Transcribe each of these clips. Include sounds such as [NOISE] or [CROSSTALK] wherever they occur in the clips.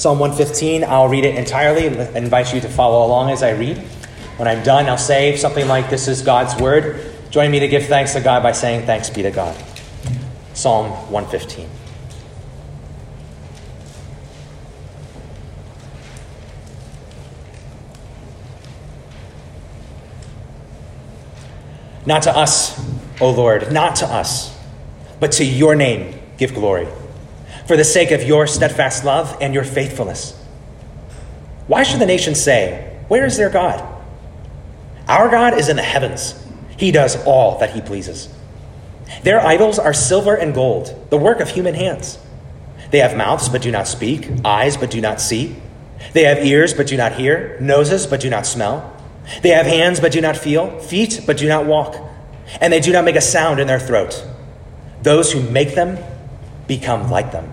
Psalm 115, I'll read it entirely. I invite you to follow along as I read. When I'm done, I'll say something like, This is God's word. Join me to give thanks to God by saying, Thanks be to God. Psalm 115. Not to us, O Lord, not to us, but to your name give glory, for the sake of your steadfast love and your faithfulness. Why should the nations say, Where is their God? Our God is in the heavens, He does all that He pleases. Their idols are silver and gold, the work of human hands. They have mouths but do not speak, eyes but do not see. They have ears but do not hear, noses but do not smell. They have hands but do not feel, feet but do not walk, and they do not make a sound in their throat. Those who make them become like them.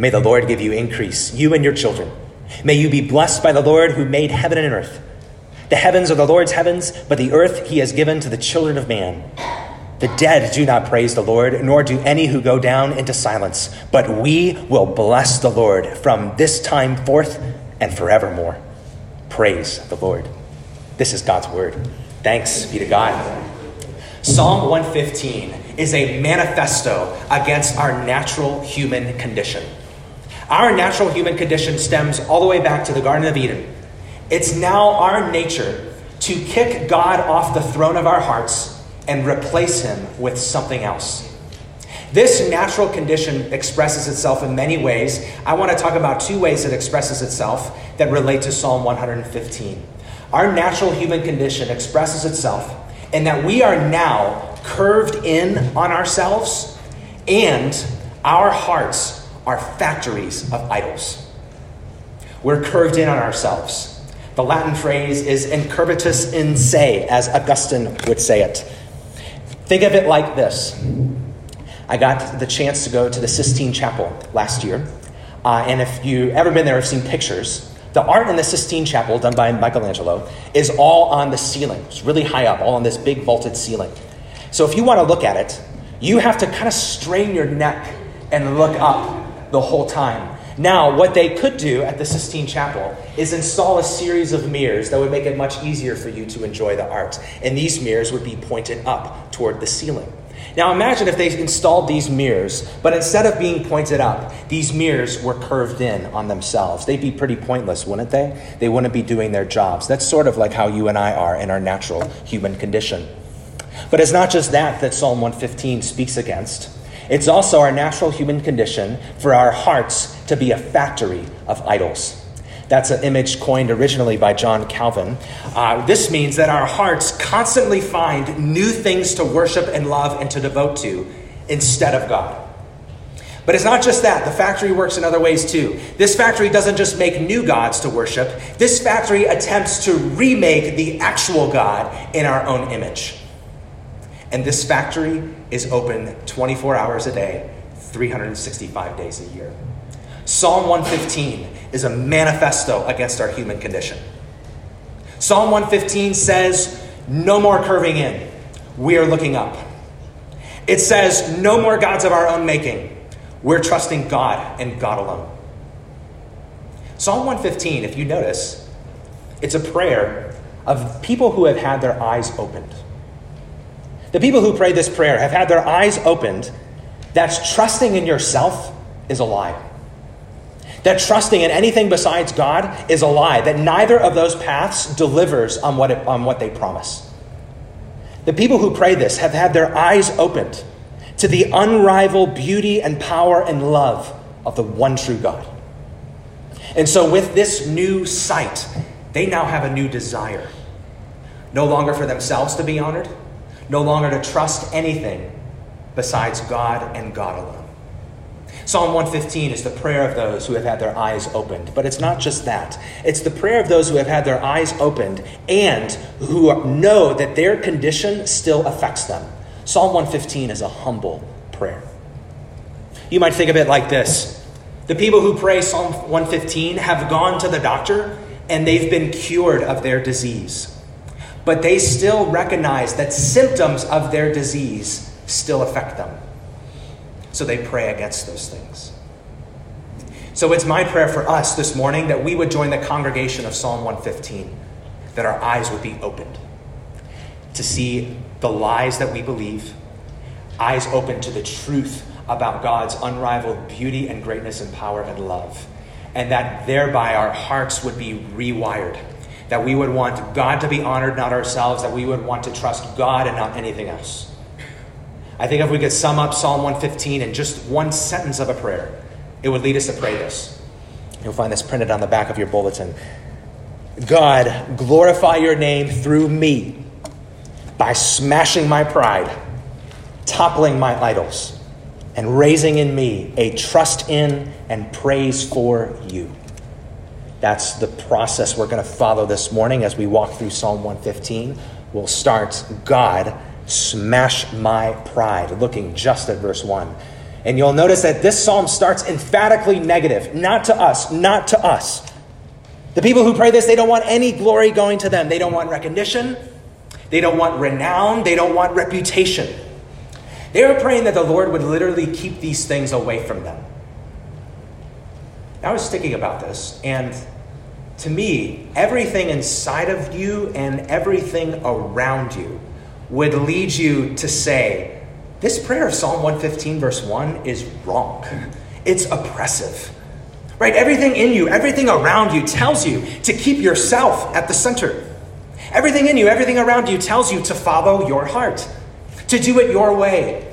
May the Lord give you increase, you and your children. May you be blessed by the Lord who made heaven and earth. The heavens are the Lord's heavens, but the earth he has given to the children of man. The dead do not praise the Lord, nor do any who go down into silence, but we will bless the Lord from this time forth and forevermore. Praise the Lord. This is God's word. Thanks be to God. Psalm 115 is a manifesto against our natural human condition. Our natural human condition stems all the way back to the Garden of Eden. It's now our nature to kick God off the throne of our hearts and replace him with something else. This natural condition expresses itself in many ways. I want to talk about two ways it expresses itself that relate to Psalm 115. Our natural human condition expresses itself in that we are now curved in on ourselves and our hearts are factories of idols. We're curved in on ourselves. The Latin phrase is incurvatus in se, as Augustine would say it. Think of it like this I got the chance to go to the Sistine Chapel last year. Uh, and if you've ever been there, have seen pictures. The art in the Sistine Chapel, done by Michelangelo, is all on the ceiling. It's really high up, all on this big vaulted ceiling. So if you want to look at it, you have to kind of strain your neck and look up the whole time. Now, what they could do at the Sistine Chapel is install a series of mirrors that would make it much easier for you to enjoy the art. And these mirrors would be pointed up toward the ceiling. Now imagine if they installed these mirrors, but instead of being pointed up, these mirrors were curved in on themselves. They'd be pretty pointless, wouldn't they? They wouldn't be doing their jobs. That's sort of like how you and I are in our natural human condition. But it's not just that that Psalm 115 speaks against. It's also our natural human condition for our hearts to be a factory of idols. That's an image coined originally by John Calvin. Uh, this means that our hearts constantly find new things to worship and love and to devote to instead of God. But it's not just that. The factory works in other ways too. This factory doesn't just make new gods to worship, this factory attempts to remake the actual God in our own image. And this factory is open 24 hours a day, 365 days a year. Psalm 115 is a manifesto against our human condition. Psalm 115 says, No more curving in. We are looking up. It says, No more gods of our own making. We're trusting God and God alone. Psalm 115, if you notice, it's a prayer of people who have had their eyes opened. The people who pray this prayer have had their eyes opened that trusting in yourself is a lie. That trusting in anything besides God is a lie, that neither of those paths delivers on what, it, on what they promise. The people who pray this have had their eyes opened to the unrivaled beauty and power and love of the one true God. And so, with this new sight, they now have a new desire. No longer for themselves to be honored, no longer to trust anything besides God and God alone. Psalm 115 is the prayer of those who have had their eyes opened. But it's not just that, it's the prayer of those who have had their eyes opened and who know that their condition still affects them. Psalm 115 is a humble prayer. You might think of it like this The people who pray Psalm 115 have gone to the doctor and they've been cured of their disease. But they still recognize that symptoms of their disease still affect them. So they pray against those things. So it's my prayer for us this morning that we would join the congregation of Psalm 115, that our eyes would be opened to see the lies that we believe, eyes open to the truth about God's unrivaled beauty and greatness and power and love, and that thereby our hearts would be rewired. That we would want God to be honored, not ourselves, that we would want to trust God and not anything else. I think if we could sum up Psalm 115 in just one sentence of a prayer, it would lead us to pray this. You'll find this printed on the back of your bulletin. God, glorify your name through me by smashing my pride, toppling my idols, and raising in me a trust in and praise for you. That's the process we're going to follow this morning as we walk through Psalm 115. We'll start God smash my pride, looking just at verse 1. And you'll notice that this psalm starts emphatically negative, not to us, not to us. The people who pray this, they don't want any glory going to them. They don't want recognition. They don't want renown. They don't want reputation. They are praying that the Lord would literally keep these things away from them. I was thinking about this, and to me, everything inside of you and everything around you would lead you to say, this prayer of Psalm 115, verse 1, is wrong. It's oppressive. Right? Everything in you, everything around you tells you to keep yourself at the center. Everything in you, everything around you tells you to follow your heart, to do it your way,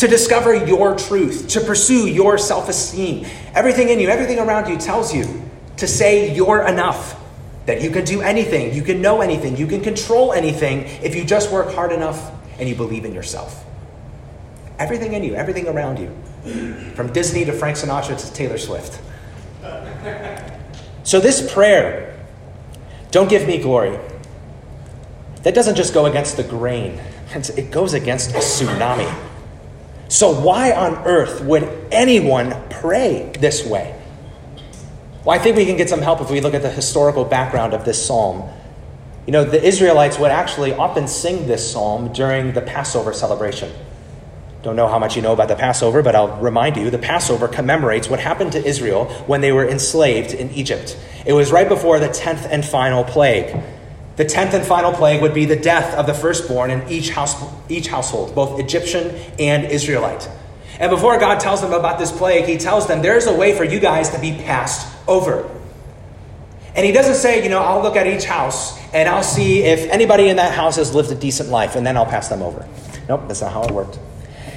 to discover your truth, to pursue your self esteem. Everything in you, everything around you tells you to say you're enough, that you can do anything, you can know anything, you can control anything if you just work hard enough and you believe in yourself. Everything in you, everything around you, from Disney to Frank Sinatra to Taylor Swift. So, this prayer, don't give me glory, that doesn't just go against the grain, it goes against a tsunami. So, why on earth would anyone pray this way? Well, I think we can get some help if we look at the historical background of this psalm. You know, the Israelites would actually often sing this psalm during the Passover celebration. Don't know how much you know about the Passover, but I'll remind you the Passover commemorates what happened to Israel when they were enslaved in Egypt. It was right before the 10th and final plague. The 10th and final plague would be the death of the firstborn in each, house, each household, both Egyptian and Israelite. And before God tells them about this plague, he tells them there's a way for you guys to be passed over. And he doesn't say, you know, I'll look at each house and I'll see if anybody in that house has lived a decent life and then I'll pass them over. Nope, that's not how it worked.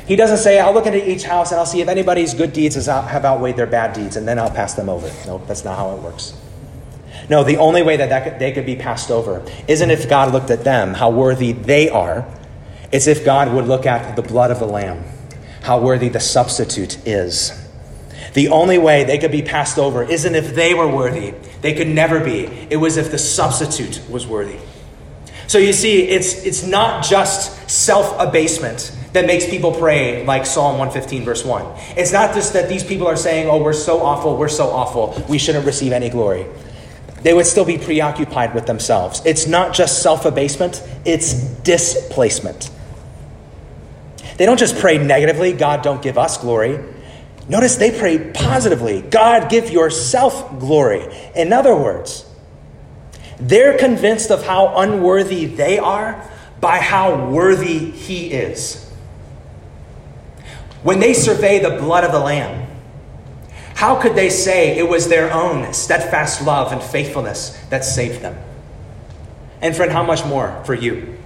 He doesn't say, I'll look into each house and I'll see if anybody's good deeds have outweighed their bad deeds and then I'll pass them over. Nope, that's not how it works. No, the only way that, that could, they could be passed over isn't if God looked at them, how worthy they are. It's if God would look at the blood of the Lamb, how worthy the substitute is. The only way they could be passed over isn't if they were worthy. They could never be. It was if the substitute was worthy. So you see, it's, it's not just self abasement that makes people pray like Psalm 115, verse 1. It's not just that these people are saying, oh, we're so awful, we're so awful, we shouldn't receive any glory. They would still be preoccupied with themselves. It's not just self abasement, it's displacement. They don't just pray negatively, God, don't give us glory. Notice they pray positively God, give yourself glory. In other words, they're convinced of how unworthy they are by how worthy He is. When they survey the blood of the Lamb, how could they say it was their own steadfast love and faithfulness that saved them? And friend, how much more for you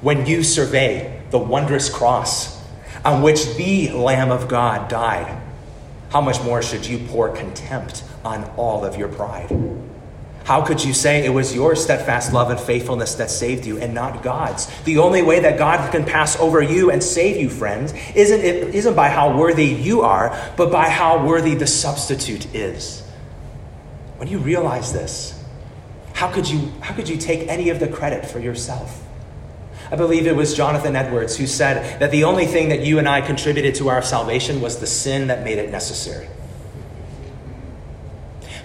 when you survey the wondrous cross on which the Lamb of God died? how much more should you pour contempt on all of your pride? How could you say it was your steadfast love and faithfulness that saved you and not God's? The only way that God can pass over you and save you, friends, isn't, it isn't by how worthy you are, but by how worthy the substitute is. When you realize this, how could you, how could you take any of the credit for yourself? I believe it was Jonathan Edwards who said that the only thing that you and I contributed to our salvation was the sin that made it necessary.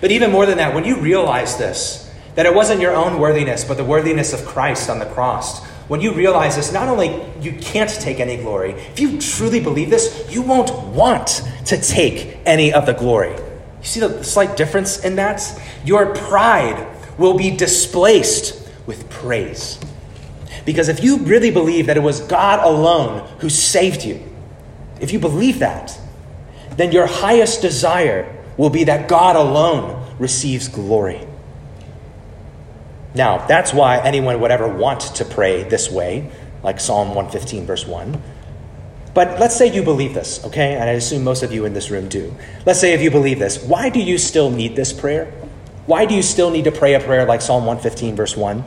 But even more than that, when you realize this, that it wasn't your own worthiness, but the worthiness of Christ on the cross, when you realize this, not only you can't take any glory, if you truly believe this, you won't want to take any of the glory. You see the slight difference in that? Your pride will be displaced with praise. Because if you really believe that it was God alone who saved you, if you believe that, then your highest desire will be that God alone receives glory. Now, that's why anyone would ever want to pray this way, like Psalm 115, verse 1. But let's say you believe this, okay? And I assume most of you in this room do. Let's say if you believe this, why do you still need this prayer? Why do you still need to pray a prayer like Psalm 115, verse 1?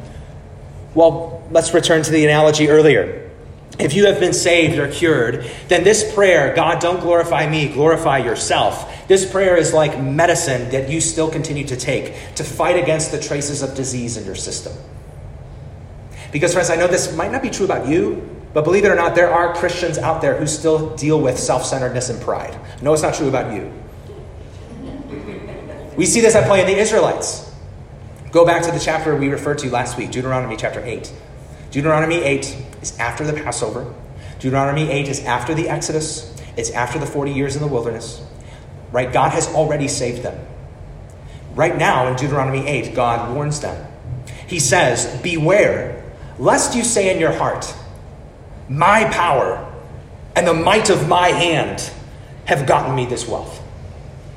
Well, let's return to the analogy earlier. If you have been saved or cured, then this prayer, God, don't glorify me, glorify yourself. This prayer is like medicine that you still continue to take to fight against the traces of disease in your system. Because, friends, I know this might not be true about you, but believe it or not, there are Christians out there who still deal with self centeredness and pride. No, it's not true about you. We see this at play in the Israelites. Go back to the chapter we referred to last week, Deuteronomy chapter 8. Deuteronomy 8 is after the Passover. Deuteronomy 8 is after the Exodus. It's after the 40 years in the wilderness. Right? God has already saved them. Right now in Deuteronomy 8, God warns them. He says, Beware, lest you say in your heart, My power and the might of my hand have gotten me this wealth.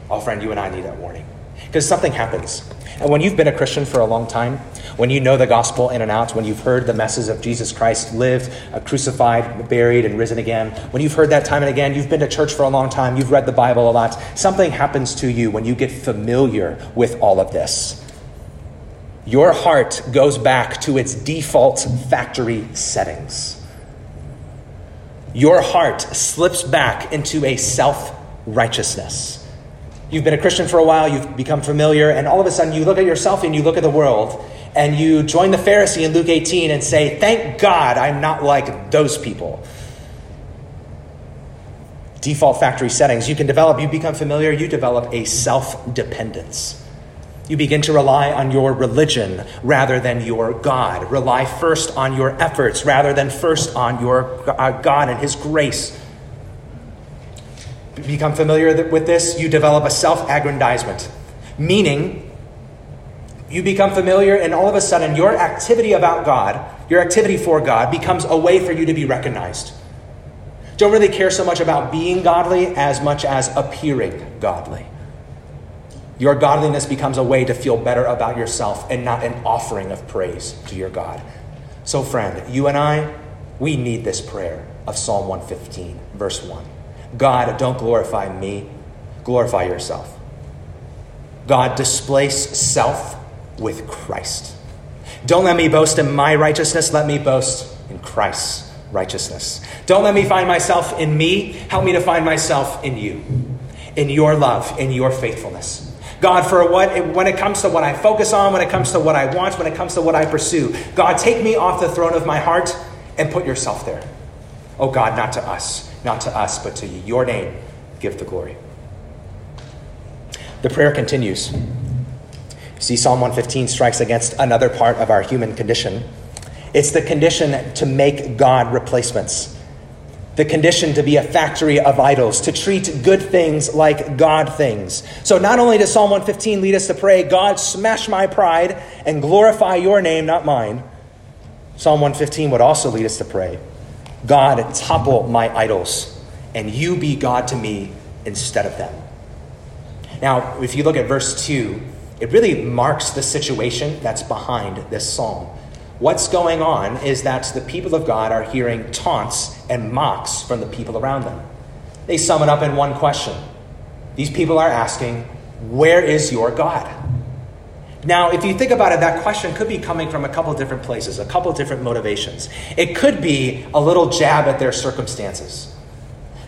Oh, friend, you and I need that warning. Because something happens. And when you've been a Christian for a long time, when you know the gospel in and out, when you've heard the message of Jesus Christ lived, uh, crucified, buried, and risen again, when you've heard that time and again, you've been to church for a long time, you've read the Bible a lot, something happens to you when you get familiar with all of this. Your heart goes back to its default factory settings. Your heart slips back into a self righteousness. You've been a Christian for a while, you've become familiar, and all of a sudden you look at yourself and you look at the world, and you join the Pharisee in Luke 18 and say, Thank God I'm not like those people. Default factory settings. You can develop, you become familiar, you develop a self dependence. You begin to rely on your religion rather than your God. Rely first on your efforts rather than first on your uh, God and His grace. Become familiar with this, you develop a self aggrandizement, meaning you become familiar, and all of a sudden, your activity about God, your activity for God, becomes a way for you to be recognized. Don't really care so much about being godly as much as appearing godly. Your godliness becomes a way to feel better about yourself and not an offering of praise to your God. So, friend, you and I, we need this prayer of Psalm 115, verse 1. God, don't glorify me, glorify yourself. God, displace self with Christ. Don't let me boast in my righteousness, let me boast in Christ's righteousness. Don't let me find myself in me, help me to find myself in you, in your love, in your faithfulness. God, for what when it comes to what I focus on, when it comes to what I want, when it comes to what I pursue, God, take me off the throne of my heart and put yourself there. Oh God, not to us, not to us, but to you. Your name, give the glory. The prayer continues. See, Psalm 115 strikes against another part of our human condition. It's the condition to make God replacements, the condition to be a factory of idols, to treat good things like God things. So, not only does Psalm 115 lead us to pray, God, smash my pride and glorify your name, not mine, Psalm 115 would also lead us to pray, God, topple my idols, and you be God to me instead of them. Now, if you look at verse 2, it really marks the situation that's behind this psalm. What's going on is that the people of God are hearing taunts and mocks from the people around them. They sum it up in one question. These people are asking, Where is your God? Now, if you think about it, that question could be coming from a couple different places, a couple different motivations. It could be a little jab at their circumstances.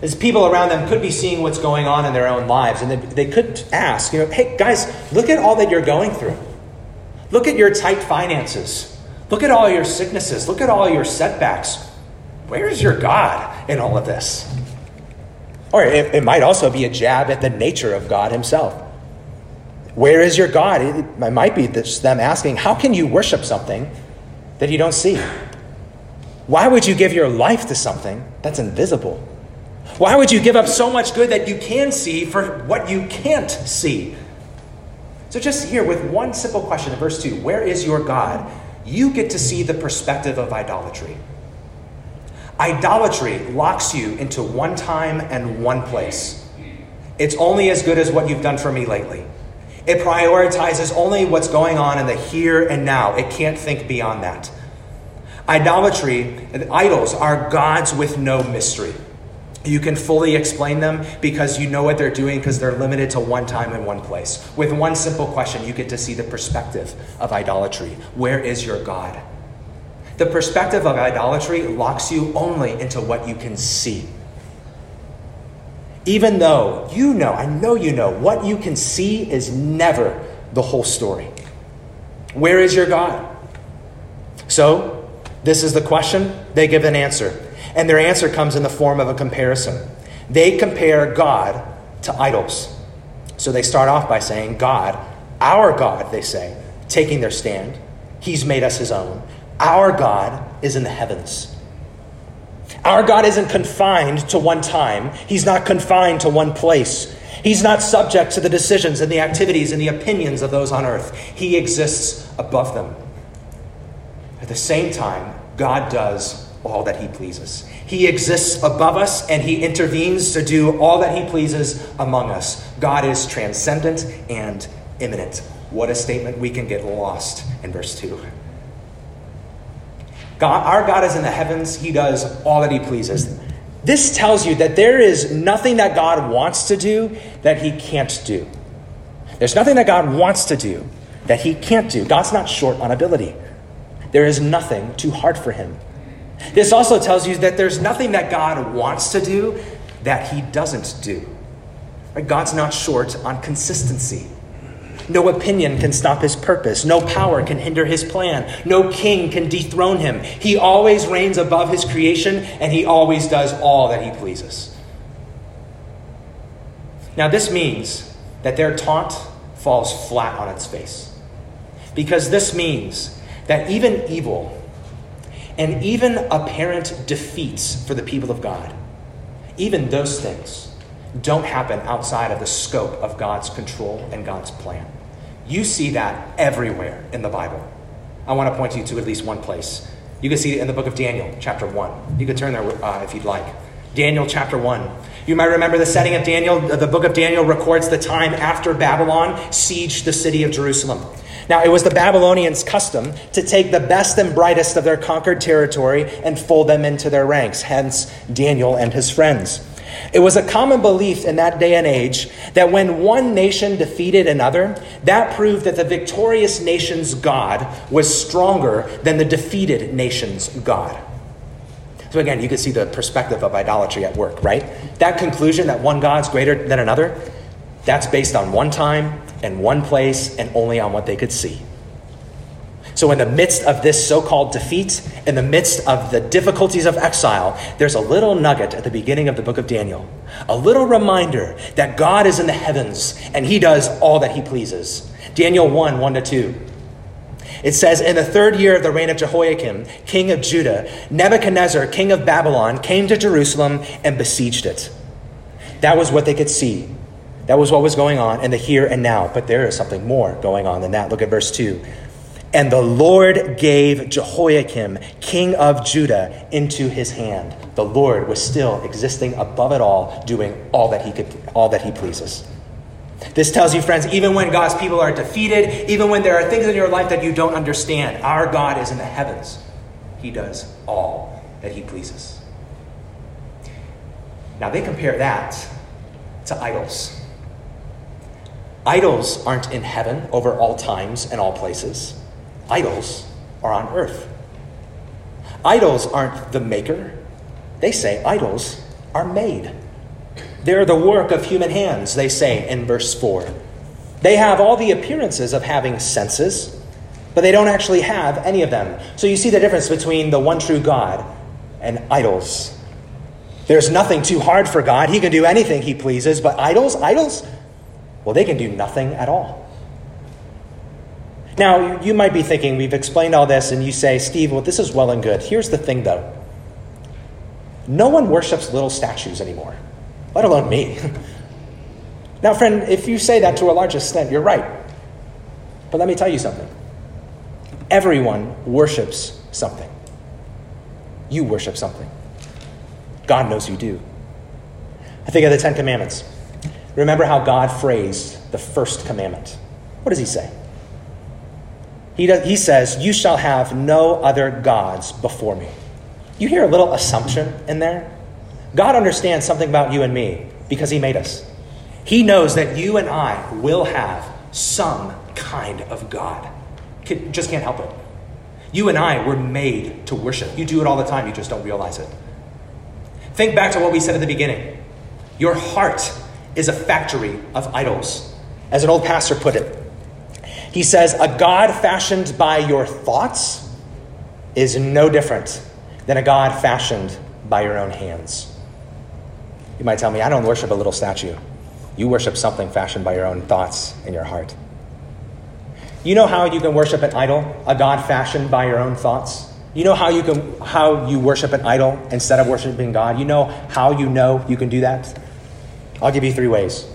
As people around them could be seeing what's going on in their own lives, and they, they could ask, you know, hey, guys, look at all that you're going through. Look at your tight finances. Look at all your sicknesses. Look at all your setbacks. Where's your God in all of this? Or it, it might also be a jab at the nature of God Himself. Where is your God? It might be this, them asking, How can you worship something that you don't see? Why would you give your life to something that's invisible? Why would you give up so much good that you can see for what you can't see? So, just here with one simple question in verse 2 Where is your God? You get to see the perspective of idolatry. Idolatry locks you into one time and one place. It's only as good as what you've done for me lately. It prioritizes only what's going on in the here and now. It can't think beyond that. Idolatry, idols are gods with no mystery. You can fully explain them because you know what they're doing because they're limited to one time and one place. With one simple question, you get to see the perspective of idolatry. Where is your God? The perspective of idolatry locks you only into what you can see. Even though you know, I know you know, what you can see is never the whole story. Where is your God? So, this is the question. They give an answer. And their answer comes in the form of a comparison. They compare God to idols. So they start off by saying, God, our God, they say, taking their stand. He's made us his own. Our God is in the heavens. Our God isn't confined to one time, He's not confined to one place. He's not subject to the decisions and the activities and the opinions of those on earth. He exists above them. At the same time, God does all that He pleases. He exists above us and He intervenes to do all that He pleases among us. God is transcendent and immanent. What a statement we can get lost in verse 2. God, our God is in the heavens, He does all that He pleases. This tells you that there is nothing that God wants to do that He can't do. There's nothing that God wants to do that He can't do. God's not short on ability. There is nothing too hard for Him. This also tells you that there's nothing that God wants to do that He doesn't do. God's not short on consistency. No opinion can stop his purpose. No power can hinder his plan. No king can dethrone him. He always reigns above his creation, and he always does all that he pleases. Now, this means that their taunt falls flat on its face. Because this means that even evil and even apparent defeats for the people of God, even those things, don't happen outside of the scope of God's control and God's plan. You see that everywhere in the Bible. I want to point you to at least one place. You can see it in the book of Daniel, chapter 1. You can turn there uh, if you'd like. Daniel chapter 1. You might remember the setting of Daniel. The book of Daniel records the time after Babylon sieged the city of Jerusalem. Now, it was the Babylonians' custom to take the best and brightest of their conquered territory and fold them into their ranks, hence Daniel and his friends. It was a common belief in that day and age that when one nation defeated another, that proved that the victorious nation's God was stronger than the defeated nation's God. So again, you can see the perspective of idolatry at work, right? That conclusion that one God's greater than another, that's based on one time and one place and only on what they could see. So, in the midst of this so called defeat, in the midst of the difficulties of exile, there's a little nugget at the beginning of the book of Daniel, a little reminder that God is in the heavens and he does all that he pleases. Daniel 1 1 to 2. It says, In the third year of the reign of Jehoiakim, king of Judah, Nebuchadnezzar, king of Babylon, came to Jerusalem and besieged it. That was what they could see. That was what was going on in the here and now. But there is something more going on than that. Look at verse 2. And the Lord gave Jehoiakim, king of Judah, into his hand. The Lord was still existing above it all, doing all that he could, all that he pleases. This tells you, friends, even when God's people are defeated, even when there are things in your life that you don't understand, our God is in the heavens. He does all that he pleases. Now they compare that to idols. Idols aren't in heaven over all times and all places. Idols are on earth. Idols aren't the maker. They say idols are made. They're the work of human hands, they say in verse 4. They have all the appearances of having senses, but they don't actually have any of them. So you see the difference between the one true God and idols. There's nothing too hard for God. He can do anything he pleases, but idols, idols, well, they can do nothing at all. Now, you might be thinking, we've explained all this, and you say, Steve, well, this is well and good. Here's the thing, though no one worships little statues anymore, let alone me. [LAUGHS] now, friend, if you say that to a large extent, you're right. But let me tell you something everyone worships something. You worship something. God knows you do. I think of the Ten Commandments. Remember how God phrased the first commandment. What does he say? He, does, he says, You shall have no other gods before me. You hear a little assumption in there? God understands something about you and me because he made us. He knows that you and I will have some kind of God. Just can't help it. You and I were made to worship. You do it all the time, you just don't realize it. Think back to what we said at the beginning. Your heart is a factory of idols. As an old pastor put it, he says, A God fashioned by your thoughts is no different than a God fashioned by your own hands. You might tell me, I don't worship a little statue. You worship something fashioned by your own thoughts in your heart. You know how you can worship an idol, a God fashioned by your own thoughts? You know how you can how you worship an idol instead of worshiping God? You know how you know you can do that? I'll give you three ways.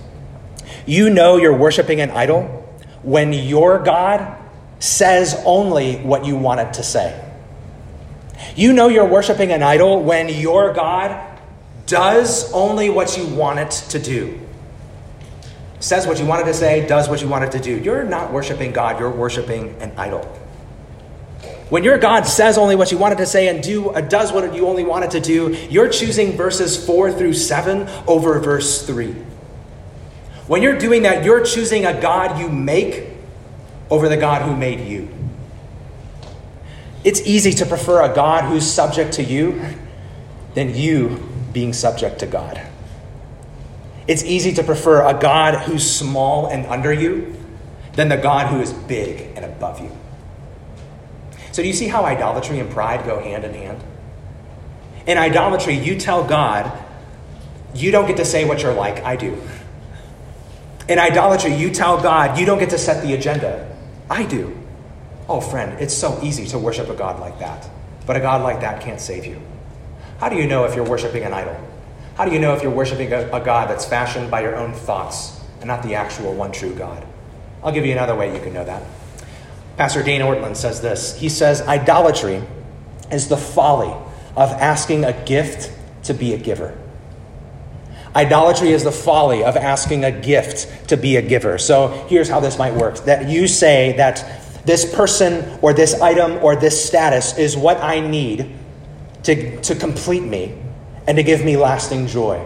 You know you're worshiping an idol when your God says only what you want it to say. You know you're worshiping an idol when your God does only what you want it to do. Says what you wanted to say, does what you wanted to do. You're not worshiping God, you're worshiping an idol. When your God says only what you wanted to say and do uh, does what you only wanted to do, you're choosing verses 4 through 7 over verse 3. When you're doing that, you're choosing a God you make over the God who made you. It's easy to prefer a God who's subject to you than you being subject to God. It's easy to prefer a God who's small and under you than the God who is big and above you. So, do you see how idolatry and pride go hand in hand? In idolatry, you tell God, you don't get to say what you're like, I do. In idolatry, you tell God, you don't get to set the agenda. I do. Oh, friend, it's so easy to worship a God like that. But a God like that can't save you. How do you know if you're worshiping an idol? How do you know if you're worshiping a, a God that's fashioned by your own thoughts and not the actual one true God? I'll give you another way you can know that. Pastor Dane Ortlund says this He says, Idolatry is the folly of asking a gift to be a giver. Idolatry is the folly of asking a gift to be a giver. So here's how this might work that you say that this person or this item or this status is what I need to, to complete me and to give me lasting joy.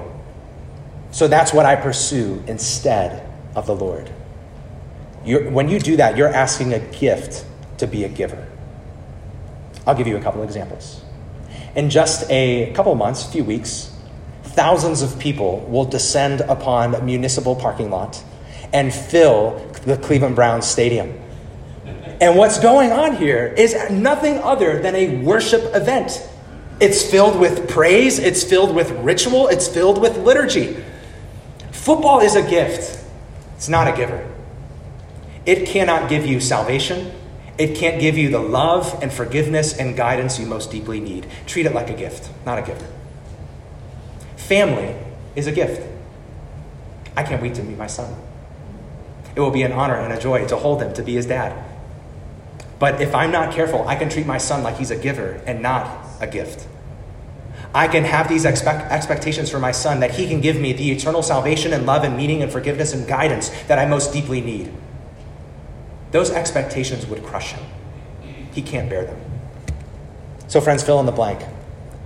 So that's what I pursue instead of the Lord. You're, when you do that, you're asking a gift to be a giver. I'll give you a couple examples. In just a couple months, a few weeks, thousands of people will descend upon a municipal parking lot and fill the Cleveland Browns stadium. And what's going on here is nothing other than a worship event. It's filled with praise, it's filled with ritual, it's filled with liturgy. Football is a gift, it's not a giver. It cannot give you salvation. It can't give you the love and forgiveness and guidance you most deeply need. Treat it like a gift, not a giver. Family is a gift. I can't wait to meet my son. It will be an honor and a joy to hold him, to be his dad. But if I'm not careful, I can treat my son like he's a giver and not a gift. I can have these expect- expectations for my son that he can give me the eternal salvation and love and meaning and forgiveness and guidance that I most deeply need. Those expectations would crush him. He can't bear them. So, friends, fill in the blank.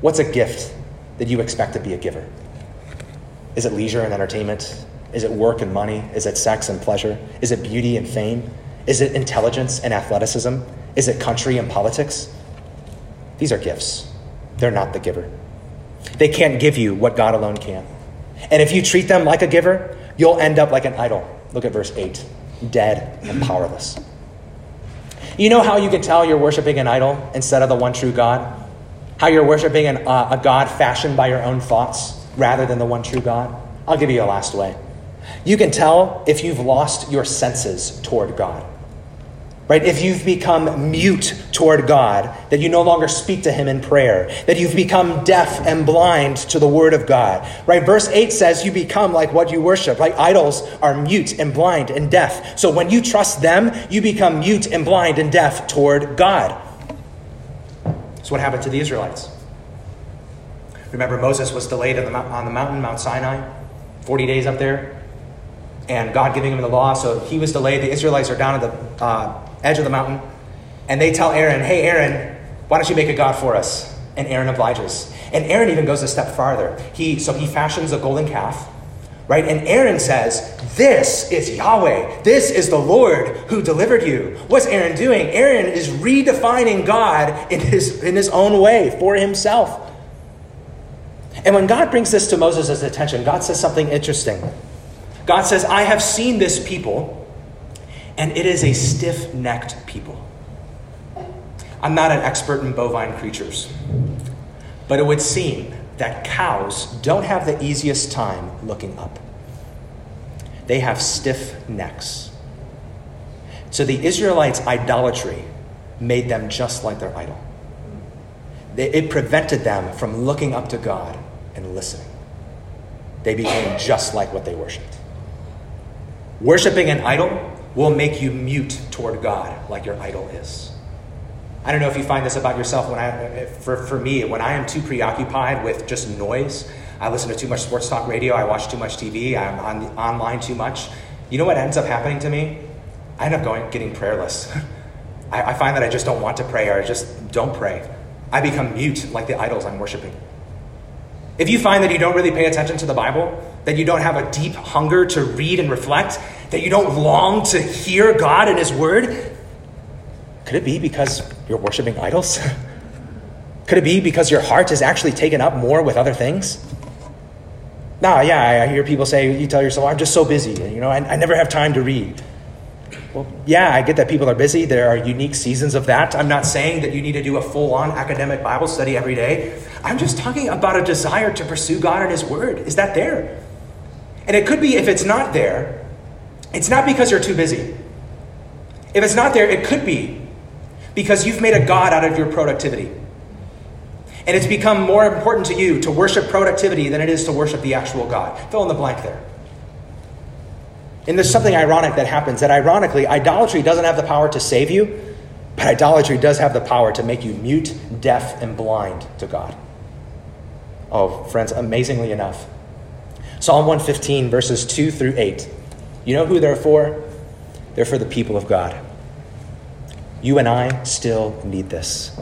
What's a gift that you expect to be a giver? Is it leisure and entertainment? Is it work and money? Is it sex and pleasure? Is it beauty and fame? Is it intelligence and athleticism? Is it country and politics? These are gifts. They're not the giver. They can't give you what God alone can. And if you treat them like a giver, you'll end up like an idol. Look at verse 8 dead and powerless. You know how you can tell you're worshiping an idol instead of the one true God? How you're worshiping an, uh, a God fashioned by your own thoughts rather than the one true God? I'll give you a last way. You can tell if you've lost your senses toward God. Right? If you've become mute toward God, that you no longer speak to Him in prayer, that you've become deaf and blind to the Word of God. Right? Verse 8 says you become like what you worship. like Idols are mute and blind and deaf. So when you trust them, you become mute and blind and deaf toward God. What happened to the Israelites. Remember, Moses was delayed on the, on the mountain, Mount Sinai, 40 days up there, and God giving him the law. So he was delayed. The Israelites are down at the uh, edge of the mountain, and they tell Aaron, Hey, Aaron, why don't you make a God for us? And Aaron obliges. And Aaron even goes a step farther. He, so he fashions a golden calf, right? And Aaron says, This is Yahweh. This is the Lord who delivered you. What's Aaron doing? Aaron is redefining God in his, in his own way for himself. And when God brings this to Moses' attention, God says something interesting. God says, I have seen this people and it is a stiff necked people. I'm not an expert in bovine creatures, but it would seem that cows don't have the easiest time looking up. They have stiff necks. So the Israelites' idolatry made them just like their idol. It prevented them from looking up to God and listening. They became just like what they worshiped. Worshipping an idol will make you mute toward God like your idol is. I don't know if you find this about yourself. When I, for, for me, when I am too preoccupied with just noise, I listen to too much sports talk radio, I watch too much TV, I'm on online too much. You know what ends up happening to me? I end up going getting prayerless. [LAUGHS] I, I find that I just don't want to pray, or I just don't pray. I become mute like the idols I'm worshiping. If you find that you don't really pay attention to the Bible, that you don't have a deep hunger to read and reflect, that you don't long to hear God and His Word? Could it be because you're worshiping idols? [LAUGHS] Could it be because your heart is actually taken up more with other things? Nah, yeah, I hear people say, you tell yourself, I'm just so busy, you know, I, I never have time to read. Well, yeah, I get that people are busy. There are unique seasons of that. I'm not saying that you need to do a full on academic Bible study every day. I'm just talking about a desire to pursue God and His Word. Is that there? And it could be if it's not there, it's not because you're too busy. If it's not there, it could be because you've made a God out of your productivity. And it's become more important to you to worship productivity than it is to worship the actual God. Fill in the blank there. And there's something ironic that happens that ironically, idolatry doesn't have the power to save you, but idolatry does have the power to make you mute, deaf, and blind to God. Oh, friends, amazingly enough, Psalm 115, verses 2 through 8 you know who they're for? They're for the people of God. You and I still need this.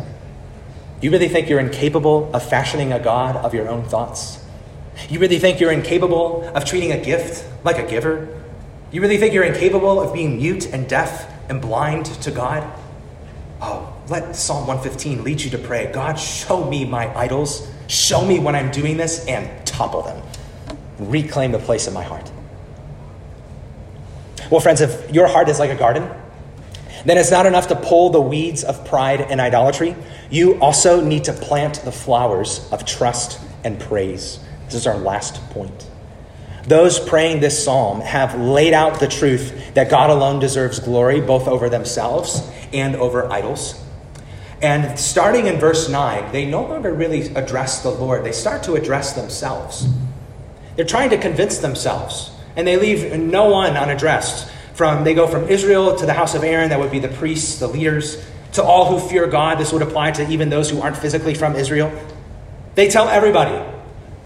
You really think you're incapable of fashioning a God of your own thoughts? You really think you're incapable of treating a gift like a giver? You really think you're incapable of being mute and deaf and blind to God? Oh, let Psalm 115 lead you to pray God, show me my idols, show me when I'm doing this, and topple them. Reclaim the place in my heart. Well, friends, if your heart is like a garden, then it's not enough to pull the weeds of pride and idolatry. You also need to plant the flowers of trust and praise. This is our last point. Those praying this psalm have laid out the truth that God alone deserves glory, both over themselves and over idols. And starting in verse 9, they no longer really address the Lord, they start to address themselves. They're trying to convince themselves and they leave no one unaddressed. From they go from Israel to the house of Aaron, that would be the priests, the leaders, to all who fear God. This would apply to even those who aren't physically from Israel. They tell everybody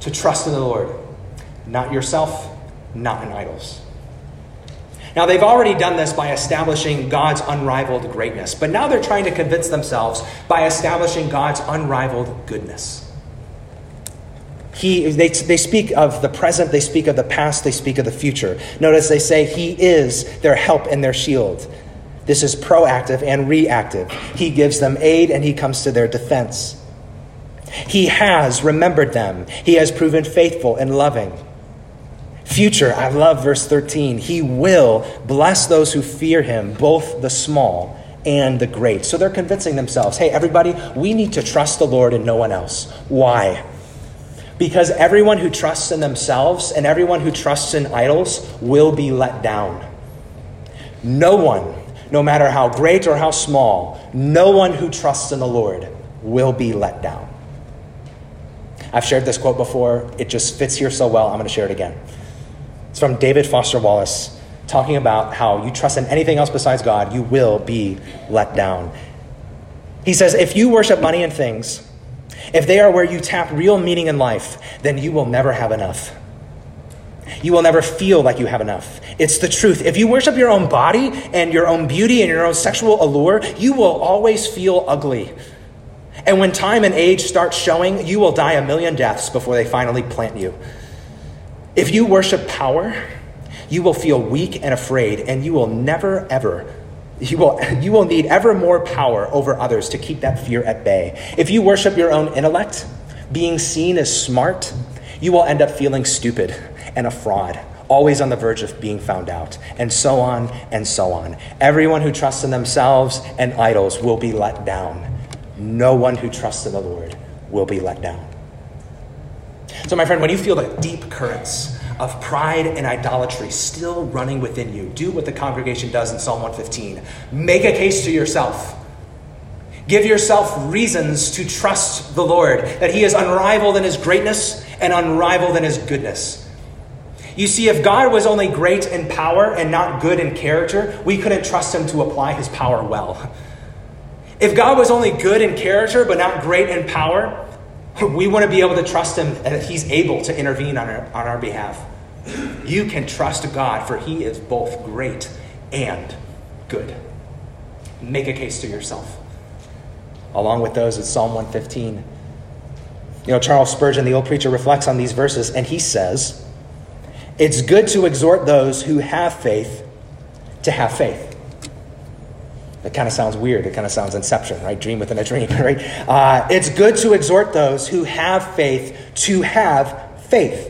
to trust in the Lord, not yourself, not in idols. Now, they've already done this by establishing God's unrivaled greatness, but now they're trying to convince themselves by establishing God's unrivaled goodness. He, they, they speak of the present, they speak of the past, they speak of the future. Notice they say He is their help and their shield. This is proactive and reactive. He gives them aid and He comes to their defense. He has remembered them, He has proven faithful and loving. Future, I love verse 13. He will bless those who fear Him, both the small and the great. So they're convincing themselves hey, everybody, we need to trust the Lord and no one else. Why? Because everyone who trusts in themselves and everyone who trusts in idols will be let down. No one, no matter how great or how small, no one who trusts in the Lord will be let down. I've shared this quote before, it just fits here so well, I'm going to share it again. It's from David Foster Wallace talking about how you trust in anything else besides God, you will be let down. He says, if you worship money and things, if they are where you tap real meaning in life, then you will never have enough. You will never feel like you have enough. It's the truth. If you worship your own body and your own beauty and your own sexual allure, you will always feel ugly. And when time and age start showing, you will die a million deaths before they finally plant you. If you worship power, you will feel weak and afraid, and you will never, ever, you will, [LAUGHS] you will need ever more power over others to keep that fear at bay. If you worship your own intellect, being seen as smart, you will end up feeling stupid and a fraud, always on the verge of being found out, and so on and so on. Everyone who trusts in themselves and idols will be let down. No one who trusts in the Lord will be let down. So, my friend, when you feel the deep currents of pride and idolatry still running within you, do what the congregation does in Psalm 115. Make a case to yourself. Give yourself reasons to trust the Lord, that He is unrivaled in His greatness and unrivaled in His goodness. You see, if God was only great in power and not good in character, we couldn't trust Him to apply His power well. If God was only good in character but not great in power, we to be able to trust Him that He's able to intervene on our, on our behalf. You can trust God, for He is both great and good. Make a case to yourself. Along with those, it's Psalm 115. You know, Charles Spurgeon, the old preacher, reflects on these verses, and he says, It's good to exhort those who have faith to have faith. That kind of sounds weird. It kind of sounds inception, right? Dream within a dream, [LAUGHS] right? Uh, it's good to exhort those who have faith to have faith.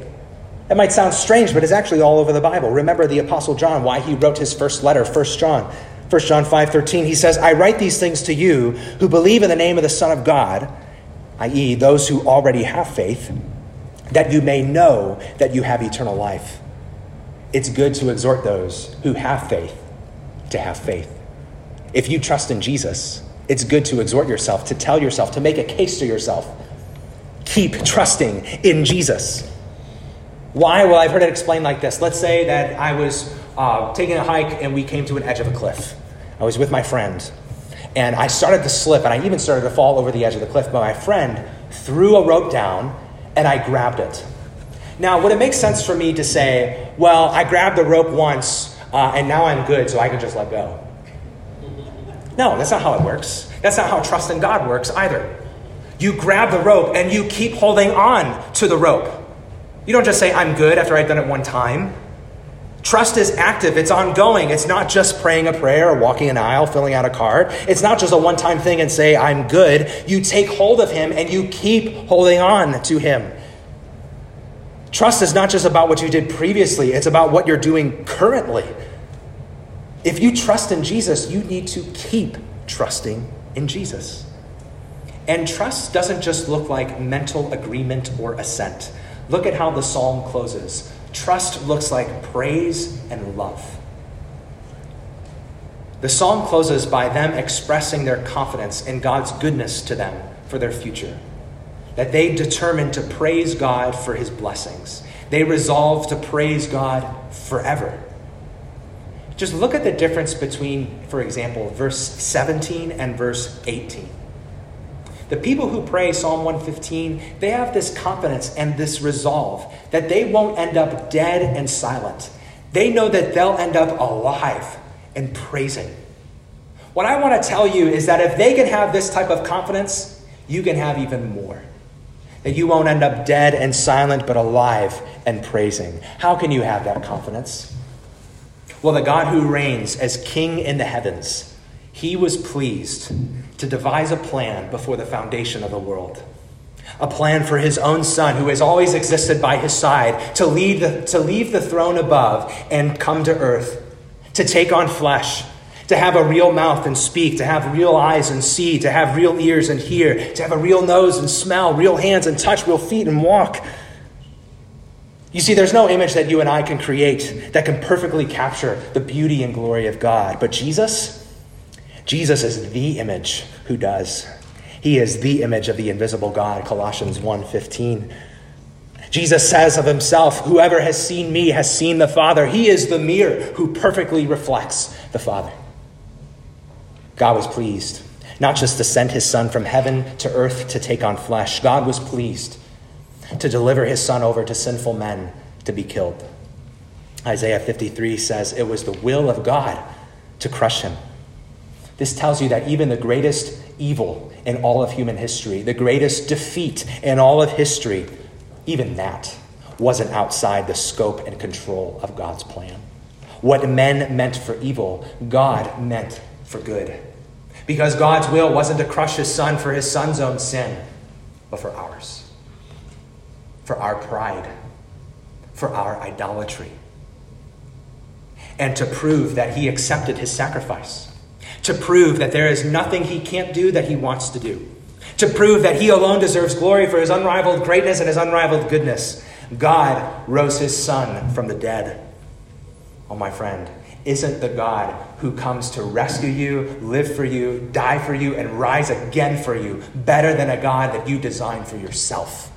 That might sound strange, but it's actually all over the Bible. Remember the Apostle John, why he wrote his first letter, 1 John. 1 John 5:13, he says, "I write these things to you who believe in the name of the Son of God, i.e., those who already have faith, that you may know that you have eternal life." It's good to exhort those who have faith to have faith. If you trust in Jesus, it's good to exhort yourself, to tell yourself, to make a case to yourself. Keep trusting in Jesus. Why? Well, I've heard it explained like this. Let's say that I was uh, taking a hike and we came to an edge of a cliff. I was with my friend, and I started to slip, and I even started to fall over the edge of the cliff, but my friend threw a rope down, and I grabbed it. Now, would it make sense for me to say, well, I grabbed the rope once, uh, and now I'm good, so I can just let go? No, that's not how it works. That's not how trust in God works either. You grab the rope and you keep holding on to the rope. You don't just say, I'm good after I've done it one time. Trust is active, it's ongoing. It's not just praying a prayer or walking an aisle, filling out a card. It's not just a one time thing and say, I'm good. You take hold of Him and you keep holding on to Him. Trust is not just about what you did previously, it's about what you're doing currently. If you trust in Jesus, you need to keep trusting in Jesus. And trust doesn't just look like mental agreement or assent. Look at how the psalm closes. Trust looks like praise and love. The psalm closes by them expressing their confidence in God's goodness to them for their future. That they determine to praise God for his blessings. They resolve to praise God forever. Just look at the difference between, for example, verse 17 and verse 18. The people who pray Psalm 115, they have this confidence and this resolve that they won't end up dead and silent. They know that they'll end up alive and praising. What I want to tell you is that if they can have this type of confidence, you can have even more. That you won't end up dead and silent, but alive and praising. How can you have that confidence? Well, the God who reigns as king in the heavens, he was pleased to devise a plan before the foundation of the world. A plan for his own son, who has always existed by his side, to, lead the, to leave the throne above and come to earth, to take on flesh, to have a real mouth and speak, to have real eyes and see, to have real ears and hear, to have a real nose and smell, real hands and touch, real feet and walk. You see, there's no image that you and I can create that can perfectly capture the beauty and glory of God. But Jesus, Jesus is the image who does. He is the image of the invisible God, Colossians 1:15. Jesus says of himself, Whoever has seen me has seen the Father. He is the mirror who perfectly reflects the Father. God was pleased not just to send his Son from heaven to earth to take on flesh, God was pleased to deliver his Son over to sinful men to be killed. Isaiah 53 says, It was the will of God to crush him. This tells you that even the greatest evil in all of human history, the greatest defeat in all of history, even that wasn't outside the scope and control of God's plan. What men meant for evil, God meant for good. Because God's will wasn't to crush his son for his son's own sin, but for ours, for our pride, for our idolatry, and to prove that he accepted his sacrifice to prove that there is nothing he can't do that he wants to do, to prove that he alone deserves glory for his unrivaled greatness and his unrivaled goodness. God rose his son from the dead. Oh, my friend, isn't the God who comes to rescue you, live for you, die for you, and rise again for you better than a God that you designed for yourself?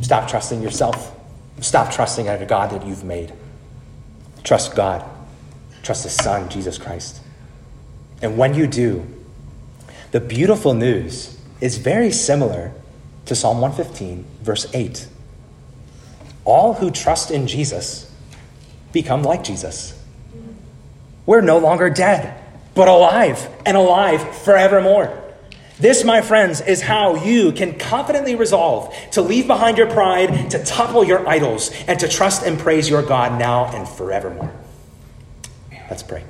Stop trusting yourself. Stop trusting in a God that you've made. Trust God. Trust His Son, Jesus Christ. And when you do, the beautiful news is very similar to Psalm 115, verse 8. All who trust in Jesus become like Jesus. We're no longer dead, but alive and alive forevermore. This, my friends, is how you can confidently resolve to leave behind your pride, to topple your idols, and to trust and praise your God now and forevermore. Let's pray.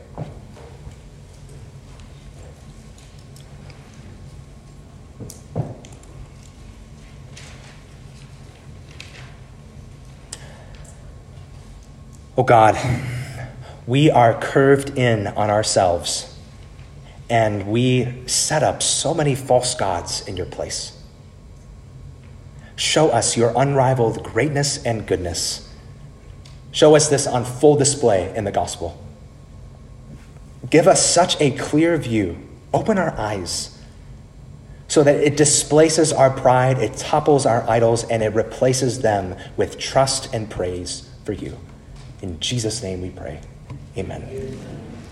Oh God, we are curved in on ourselves and we set up so many false gods in your place. Show us your unrivaled greatness and goodness. Show us this on full display in the gospel. Give us such a clear view. Open our eyes so that it displaces our pride, it topples our idols, and it replaces them with trust and praise for you. In Jesus' name we pray. Amen.